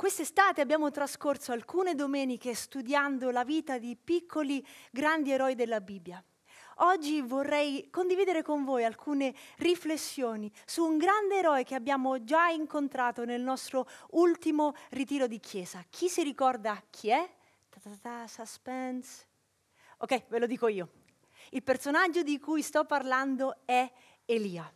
Quest'estate abbiamo trascorso alcune domeniche studiando la vita di piccoli, grandi eroi della Bibbia. Oggi vorrei condividere con voi alcune riflessioni su un grande eroe che abbiamo già incontrato nel nostro ultimo ritiro di chiesa. Chi si ricorda chi è? Ta-ta-ta, suspense. Ok, ve lo dico io. Il personaggio di cui sto parlando è Elia.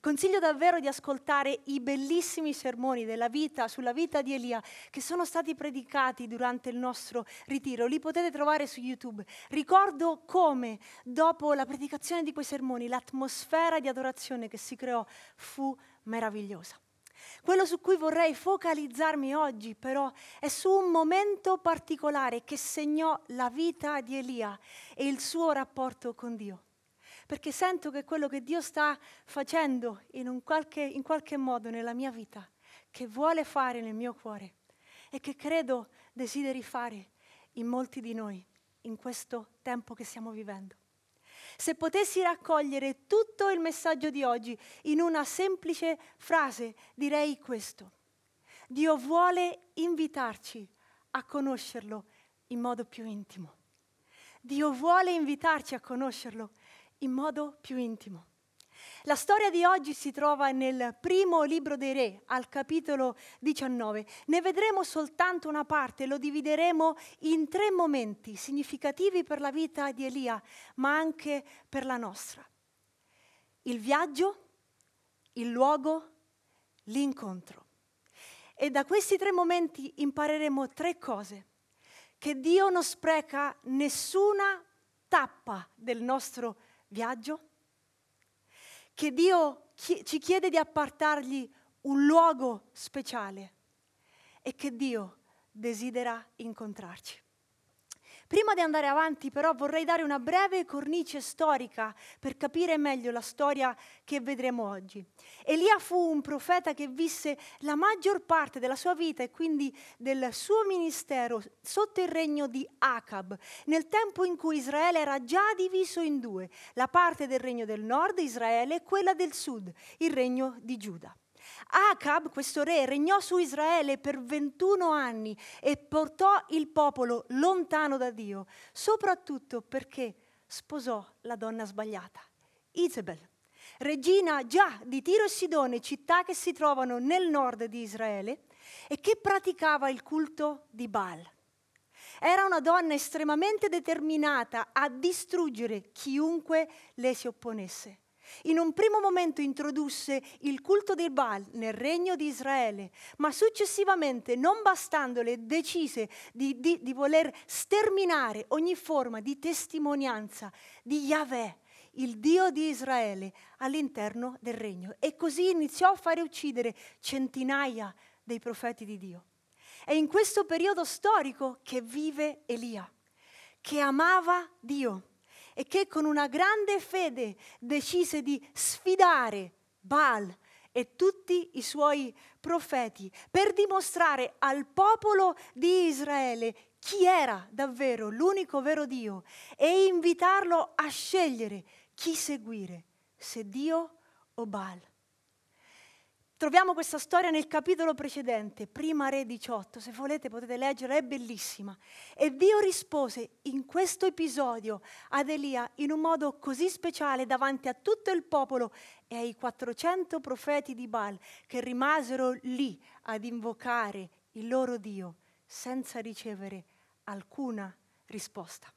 Consiglio davvero di ascoltare i bellissimi sermoni della vita, sulla vita di Elia, che sono stati predicati durante il nostro ritiro. Li potete trovare su YouTube. Ricordo come, dopo la predicazione di quei sermoni, l'atmosfera di adorazione che si creò fu meravigliosa. Quello su cui vorrei focalizzarmi oggi però è su un momento particolare che segnò la vita di Elia e il suo rapporto con Dio perché sento che quello che Dio sta facendo in qualche, in qualche modo nella mia vita, che vuole fare nel mio cuore e che credo desideri fare in molti di noi in questo tempo che stiamo vivendo. Se potessi raccogliere tutto il messaggio di oggi in una semplice frase, direi questo. Dio vuole invitarci a conoscerlo in modo più intimo. Dio vuole invitarci a conoscerlo in modo più intimo. La storia di oggi si trova nel primo libro dei re, al capitolo 19. Ne vedremo soltanto una parte, lo divideremo in tre momenti significativi per la vita di Elia, ma anche per la nostra. Il viaggio, il luogo, l'incontro. E da questi tre momenti impareremo tre cose. Che Dio non spreca nessuna tappa del nostro viaggio viaggio? Che Dio ci chiede di appartargli un luogo speciale e che Dio desidera incontrarci. Prima di andare avanti però vorrei dare una breve cornice storica per capire meglio la storia che vedremo oggi. Elia fu un profeta che visse la maggior parte della sua vita e quindi del suo ministero sotto il regno di Acab, nel tempo in cui Israele era già diviso in due, la parte del regno del nord, Israele, e quella del sud, il regno di Giuda. Acab, questo re, regnò su Israele per 21 anni e portò il popolo lontano da Dio, soprattutto perché sposò la donna sbagliata, Isabel, regina già di Tiro e Sidone, città che si trovano nel nord di Israele, e che praticava il culto di Baal. Era una donna estremamente determinata a distruggere chiunque le si opponesse. In un primo momento introdusse il culto del Baal nel regno di Israele, ma successivamente, non bastandole, decise di, di, di voler sterminare ogni forma di testimonianza di Yahweh, il Dio di Israele, all'interno del regno. E così iniziò a fare uccidere centinaia dei profeti di Dio. È in questo periodo storico che vive Elia, che amava Dio e che con una grande fede decise di sfidare Baal e tutti i suoi profeti per dimostrare al popolo di Israele chi era davvero l'unico vero Dio e invitarlo a scegliere chi seguire, se Dio o Baal. Troviamo questa storia nel capitolo precedente, prima Re 18, se volete potete leggere, è bellissima. E Dio rispose in questo episodio ad Elia in un modo così speciale davanti a tutto il popolo e ai 400 profeti di Baal che rimasero lì ad invocare il loro Dio senza ricevere alcuna risposta.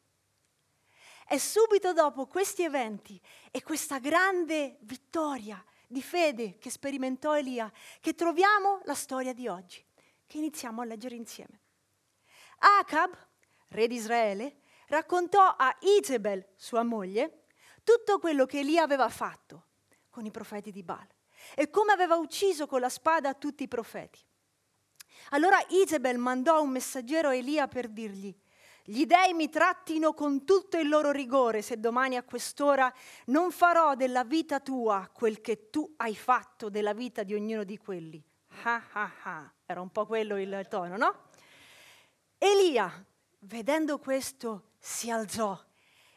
E subito dopo questi eventi e questa grande vittoria, di fede che sperimentò Elia, che troviamo la storia di oggi, che iniziamo a leggere insieme. Acab, re di Israele, raccontò a Izebel, sua moglie, tutto quello che Elia aveva fatto con i profeti di Baal e come aveva ucciso con la spada tutti i profeti. Allora Izebel mandò un messaggero a Elia per dirgli, gli dei mi trattino con tutto il loro rigore se domani a quest'ora non farò della vita tua quel che tu hai fatto della vita di ognuno di quelli. Ah ah ah, era un po' quello il tono, no? Elia, vedendo questo, si alzò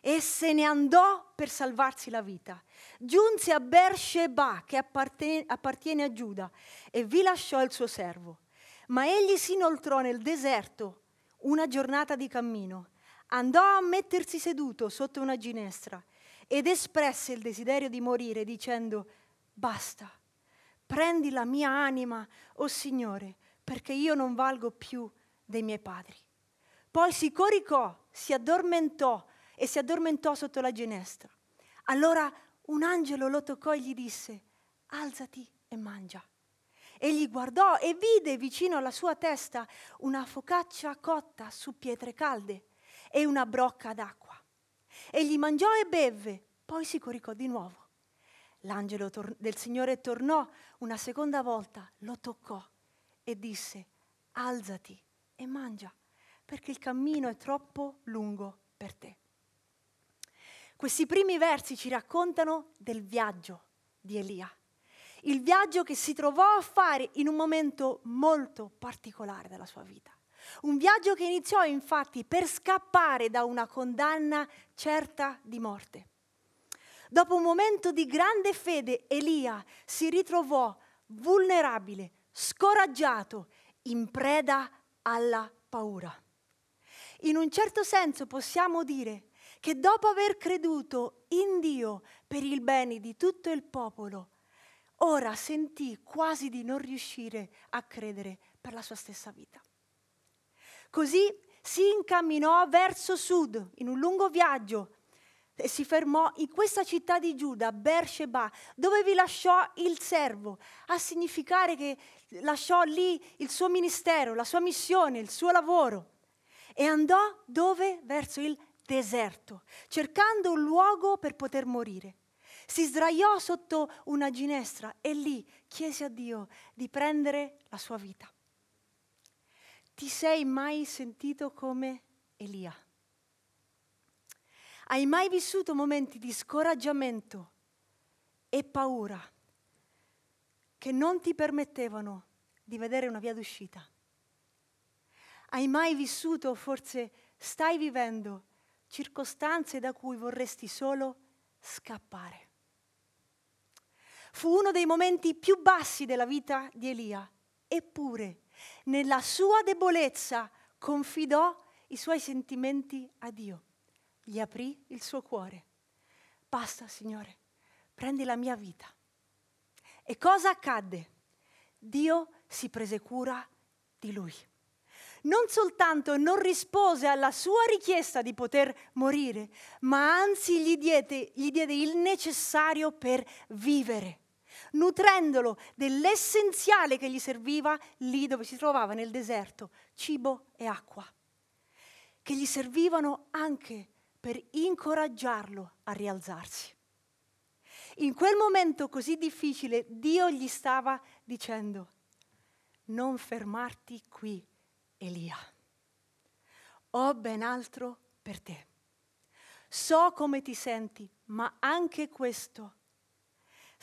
e se ne andò per salvarsi la vita. Giunse a Beersheba, che appartiene a Giuda, e vi lasciò il suo servo. Ma egli si inoltrò nel deserto una giornata di cammino, andò a mettersi seduto sotto una ginestra ed espresse il desiderio di morire dicendo, basta, prendi la mia anima, o oh Signore, perché io non valgo più dei miei padri. Poi si coricò, si addormentò e si addormentò sotto la ginestra. Allora un angelo lo toccò e gli disse, alzati e mangia. Egli guardò e vide vicino alla sua testa una focaccia cotta su pietre calde e una brocca d'acqua. Egli mangiò e bevve, poi si coricò di nuovo. L'angelo tor- del Signore tornò una seconda volta, lo toccò e disse, alzati e mangia, perché il cammino è troppo lungo per te. Questi primi versi ci raccontano del viaggio di Elia, il viaggio che si trovò a fare in un momento molto particolare della sua vita. Un viaggio che iniziò infatti per scappare da una condanna certa di morte. Dopo un momento di grande fede, Elia si ritrovò vulnerabile, scoraggiato, in preda alla paura. In un certo senso possiamo dire che dopo aver creduto in Dio per il bene di tutto il popolo, ora sentì quasi di non riuscire a credere per la sua stessa vita. Così si incamminò verso sud in un lungo viaggio e si fermò in questa città di Giuda, Beersheba, dove vi lasciò il servo, a significare che lasciò lì il suo ministero, la sua missione, il suo lavoro. E andò dove? Verso il deserto, cercando un luogo per poter morire. Si sdraiò sotto una ginestra e lì chiese a Dio di prendere la sua vita. Ti sei mai sentito come Elia? Hai mai vissuto momenti di scoraggiamento e paura che non ti permettevano di vedere una via d'uscita? Hai mai vissuto, forse stai vivendo, circostanze da cui vorresti solo scappare? Fu uno dei momenti più bassi della vita di Elia, eppure nella sua debolezza confidò i suoi sentimenti a Dio gli aprì il suo cuore. Basta, Signore, prendi la mia vita. E cosa accadde? Dio si prese cura di lui. Non soltanto non rispose alla sua richiesta di poter morire, ma anzi gli diede, gli diede il necessario per vivere, nutrendolo dell'essenziale che gli serviva lì dove si trovava nel deserto, cibo e acqua, che gli servivano anche per incoraggiarlo a rialzarsi. In quel momento così difficile Dio gli stava dicendo, non fermarti qui, Elia. Ho ben altro per te. So come ti senti, ma anche questo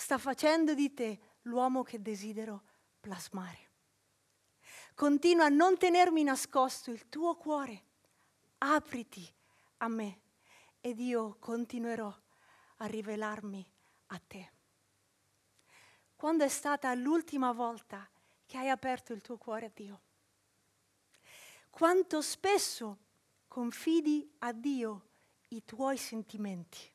sta facendo di te l'uomo che desidero plasmare. Continua a non tenermi nascosto il tuo cuore. Apriti a me ed io continuerò a rivelarmi a te. Quando è stata l'ultima volta che hai aperto il tuo cuore a Dio? Quanto spesso confidi a Dio i tuoi sentimenti?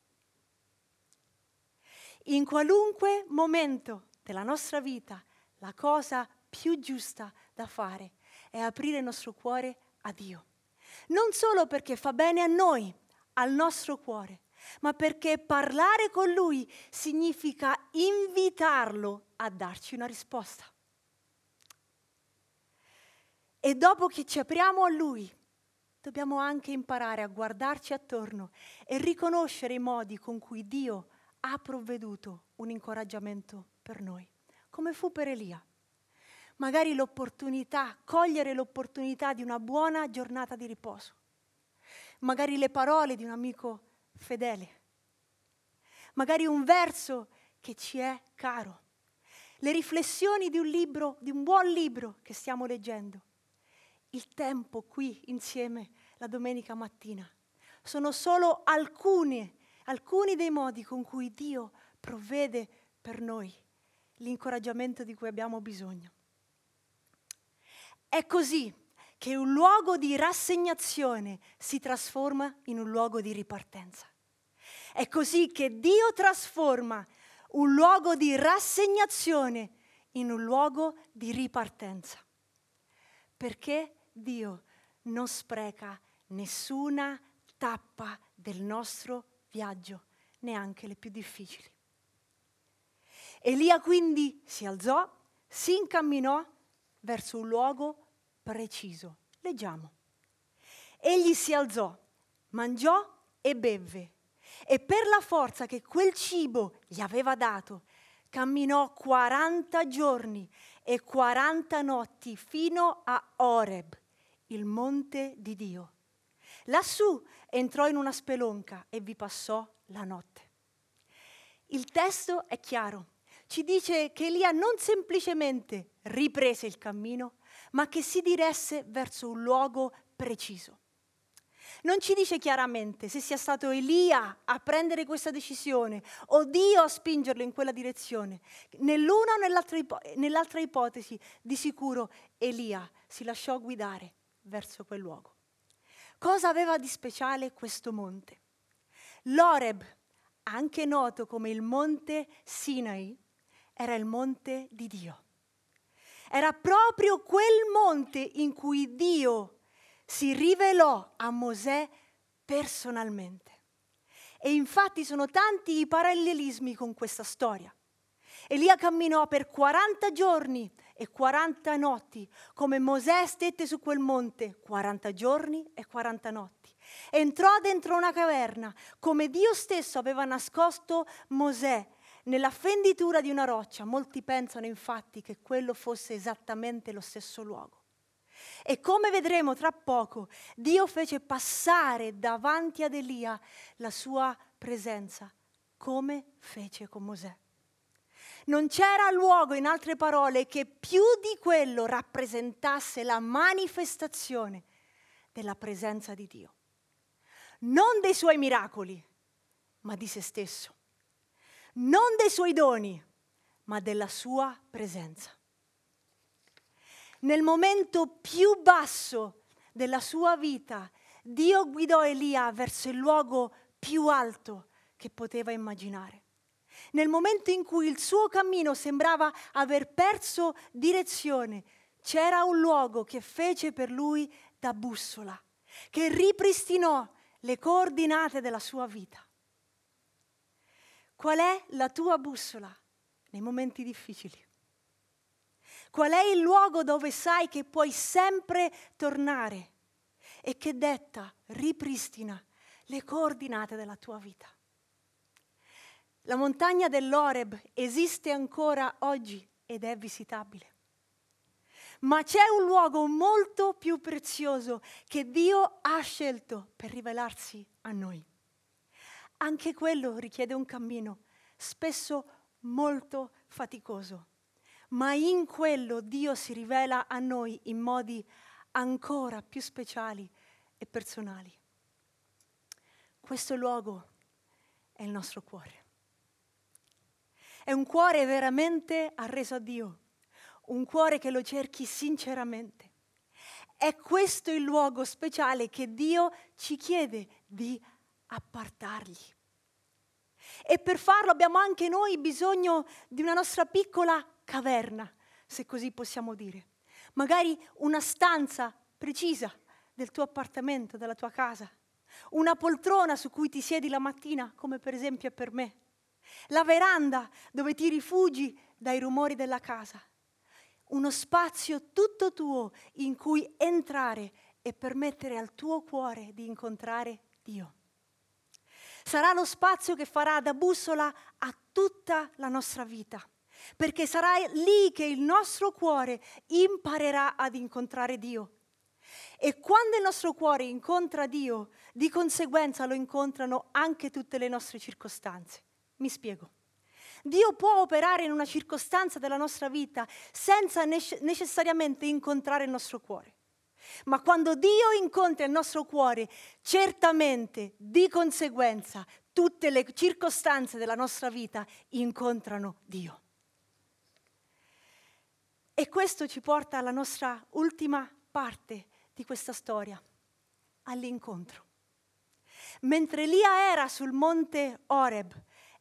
In qualunque momento della nostra vita, la cosa più giusta da fare è aprire il nostro cuore a Dio. Non solo perché fa bene a noi, al nostro cuore, ma perché parlare con Lui significa invitarlo a darci una risposta. E dopo che ci apriamo a Lui, dobbiamo anche imparare a guardarci attorno e riconoscere i modi con cui Dio ha provveduto un incoraggiamento per noi, come fu per Elia. Magari l'opportunità, cogliere l'opportunità di una buona giornata di riposo magari le parole di un amico fedele, magari un verso che ci è caro, le riflessioni di un libro, di un buon libro che stiamo leggendo, il tempo qui insieme la domenica mattina. Sono solo alcuni, alcuni dei modi con cui Dio provvede per noi l'incoraggiamento di cui abbiamo bisogno. È così che un luogo di rassegnazione si trasforma in un luogo di ripartenza. È così che Dio trasforma un luogo di rassegnazione in un luogo di ripartenza. Perché Dio non spreca nessuna tappa del nostro viaggio, neanche le più difficili. Elia quindi si alzò, si incamminò verso un luogo preciso. Leggiamo. Egli si alzò, mangiò e bevve e per la forza che quel cibo gli aveva dato, camminò 40 giorni e 40 notti fino a Oreb, il monte di Dio. Lassù entrò in una spelonca e vi passò la notte. Il testo è chiaro, ci dice che Elia non semplicemente riprese il cammino, ma che si diresse verso un luogo preciso. Non ci dice chiaramente se sia stato Elia a prendere questa decisione o Dio a spingerlo in quella direzione. Nell'una o nell'altra, ipo- nell'altra ipotesi, di sicuro Elia si lasciò guidare verso quel luogo. Cosa aveva di speciale questo monte? L'Oreb, anche noto come il monte Sinai, era il monte di Dio. Era proprio quel monte in cui Dio si rivelò a Mosè personalmente. E infatti sono tanti i parallelismi con questa storia. Elia camminò per 40 giorni e 40 notti, come Mosè stette su quel monte 40 giorni e 40 notti. Entrò dentro una caverna, come Dio stesso aveva nascosto Mosè nella fenditura di una roccia. Molti pensano infatti che quello fosse esattamente lo stesso luogo. E come vedremo tra poco, Dio fece passare davanti ad Elia la sua presenza, come fece con Mosè. Non c'era luogo, in altre parole, che più di quello rappresentasse la manifestazione della presenza di Dio. Non dei suoi miracoli, ma di se stesso. Non dei suoi doni, ma della sua presenza nel momento più basso della sua vita, Dio guidò Elia verso il luogo più alto che poteva immaginare. Nel momento in cui il suo cammino sembrava aver perso direzione, c'era un luogo che fece per lui da bussola, che ripristinò le coordinate della sua vita. Qual è la tua bussola nei momenti difficili? Qual è il luogo dove sai che puoi sempre tornare e che detta, ripristina le coordinate della tua vita? La montagna dell'Oreb esiste ancora oggi ed è visitabile. Ma c'è un luogo molto più prezioso che Dio ha scelto per rivelarsi a noi. Anche quello richiede un cammino, spesso molto faticoso ma in quello Dio si rivela a noi in modi ancora più speciali e personali. Questo luogo è il nostro cuore. È un cuore veramente arreso a Dio, un cuore che lo cerchi sinceramente. È questo il luogo speciale che Dio ci chiede di appartargli. E per farlo abbiamo anche noi bisogno di una nostra piccola caverna, se così possiamo dire. Magari una stanza precisa del tuo appartamento, della tua casa. Una poltrona su cui ti siedi la mattina, come per esempio è per me. La veranda dove ti rifugi dai rumori della casa. Uno spazio tutto tuo in cui entrare e permettere al tuo cuore di incontrare Dio. Sarà lo spazio che farà da bussola a tutta la nostra vita perché sarà lì che il nostro cuore imparerà ad incontrare Dio. E quando il nostro cuore incontra Dio, di conseguenza lo incontrano anche tutte le nostre circostanze. Mi spiego. Dio può operare in una circostanza della nostra vita senza necessariamente incontrare il nostro cuore. Ma quando Dio incontra il nostro cuore, certamente, di conseguenza, tutte le circostanze della nostra vita incontrano Dio. E questo ci porta alla nostra ultima parte di questa storia, all'incontro. Mentre Elia era sul monte Oreb,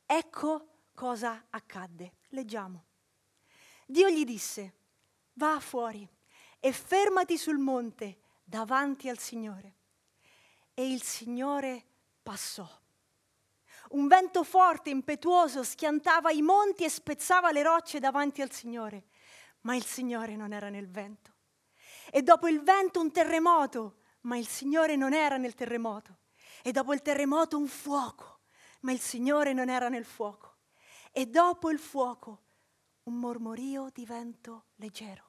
ecco cosa accadde. Leggiamo. Dio gli disse, va fuori e fermati sul monte davanti al Signore. E il Signore passò. Un vento forte, impetuoso, schiantava i monti e spezzava le rocce davanti al Signore. Ma il Signore non era nel vento. E dopo il vento un terremoto, ma il Signore non era nel terremoto. E dopo il terremoto un fuoco, ma il Signore non era nel fuoco. E dopo il fuoco un mormorio di vento leggero.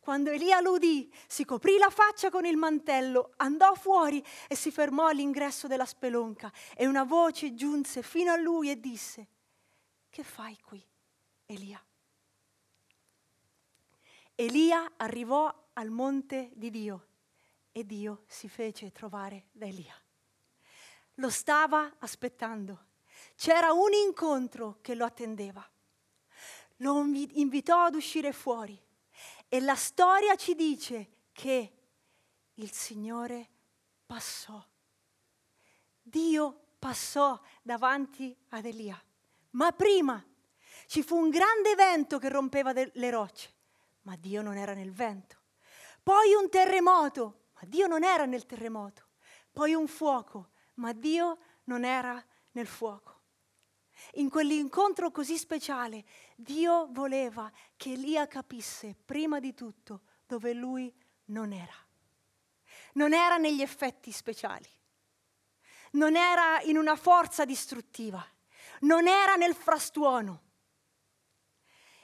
Quando Elia lo udì, si coprì la faccia con il mantello, andò fuori e si fermò all'ingresso della spelonca e una voce giunse fino a lui e disse, che fai qui, Elia? Elia arrivò al monte di Dio e Dio si fece trovare da Elia. Lo stava aspettando. C'era un incontro che lo attendeva. Lo invitò ad uscire fuori e la storia ci dice che il Signore passò. Dio passò davanti ad Elia. Ma prima ci fu un grande vento che rompeva de- le rocce, ma Dio non era nel vento. Poi un terremoto, ma Dio non era nel terremoto. Poi un fuoco, ma Dio non era nel fuoco. In quell'incontro così speciale, Dio voleva che Elia capisse prima di tutto dove lui non era. Non era negli effetti speciali, non era in una forza distruttiva, non era nel frastuono.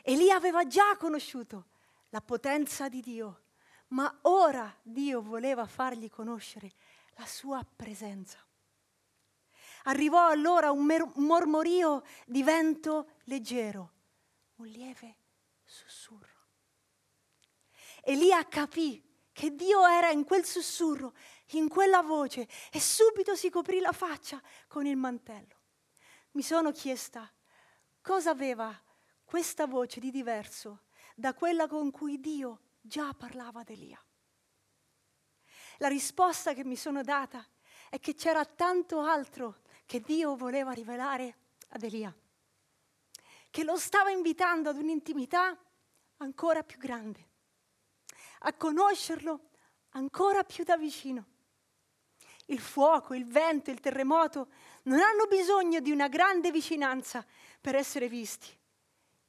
Elia aveva già conosciuto la potenza di Dio, ma ora Dio voleva fargli conoscere la sua presenza. Arrivò allora un, mer- mormorio di vento leggero, un lieve sussurro. Elia capì che Dio era in quel sussurro, in quella voce, e subito si coprì la faccia con il mantello. Mi sono chiesta cosa aveva questa voce di diverso da quella con cui Dio già parlava ad Elia. La risposta che mi sono data è che c'era tanto altro che Dio voleva rivelare ad Elia, che lo stava invitando ad un'intimità ancora più grande, a conoscerlo ancora più da vicino. Il fuoco, il vento, il terremoto non hanno bisogno di una grande vicinanza per essere visti.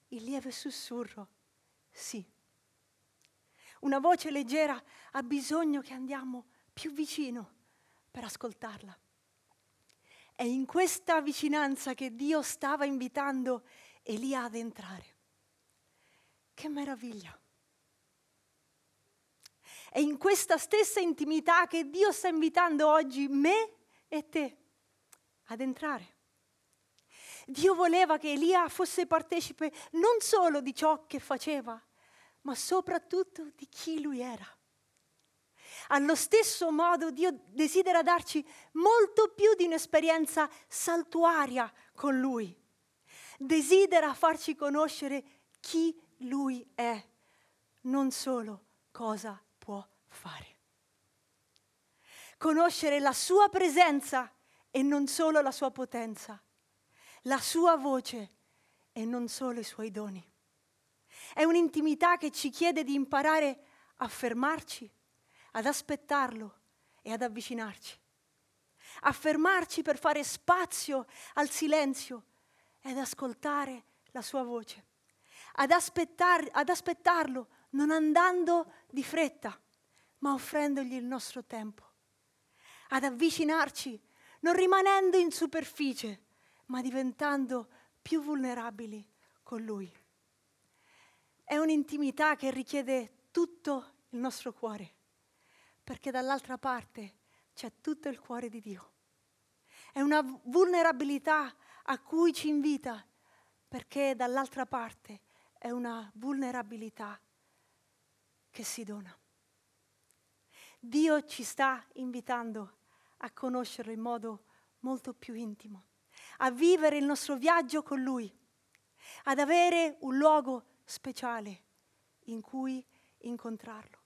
Il lieve sussurro, sì. Una voce leggera ha bisogno che andiamo più vicino per ascoltarla. È in questa vicinanza che Dio stava invitando Elia ad entrare. Che meraviglia! È in questa stessa intimità che Dio sta invitando oggi me e te ad entrare. Dio voleva che Elia fosse partecipe non solo di ciò che faceva, ma soprattutto di chi lui era. Allo stesso modo Dio desidera darci molto più di un'esperienza saltuaria con Lui. Desidera farci conoscere chi Lui è, non solo cosa può fare. Conoscere la sua presenza e non solo la sua potenza, la sua voce e non solo i suoi doni. È un'intimità che ci chiede di imparare a fermarci ad aspettarlo e ad avvicinarci, a fermarci per fare spazio al silenzio e ad ascoltare la sua voce, ad, aspettar, ad aspettarlo non andando di fretta, ma offrendogli il nostro tempo, ad avvicinarci non rimanendo in superficie, ma diventando più vulnerabili con Lui. È un'intimità che richiede tutto il nostro cuore perché dall'altra parte c'è tutto il cuore di Dio. È una vulnerabilità a cui ci invita, perché dall'altra parte è una vulnerabilità che si dona. Dio ci sta invitando a conoscerlo in modo molto più intimo, a vivere il nostro viaggio con Lui, ad avere un luogo speciale in cui incontrarlo.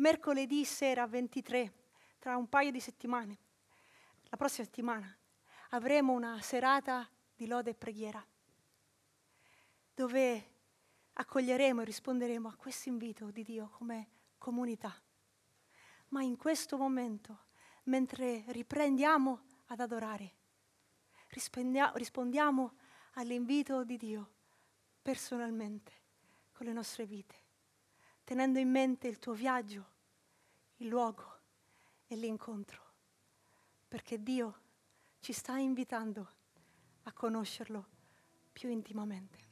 Mercoledì sera 23, tra un paio di settimane, la prossima settimana, avremo una serata di lode e preghiera, dove accoglieremo e risponderemo a questo invito di Dio come comunità. Ma in questo momento, mentre riprendiamo ad adorare, rispondiamo all'invito di Dio personalmente con le nostre vite, tenendo in mente il tuo viaggio, il luogo e l'incontro, perché Dio ci sta invitando a conoscerlo più intimamente.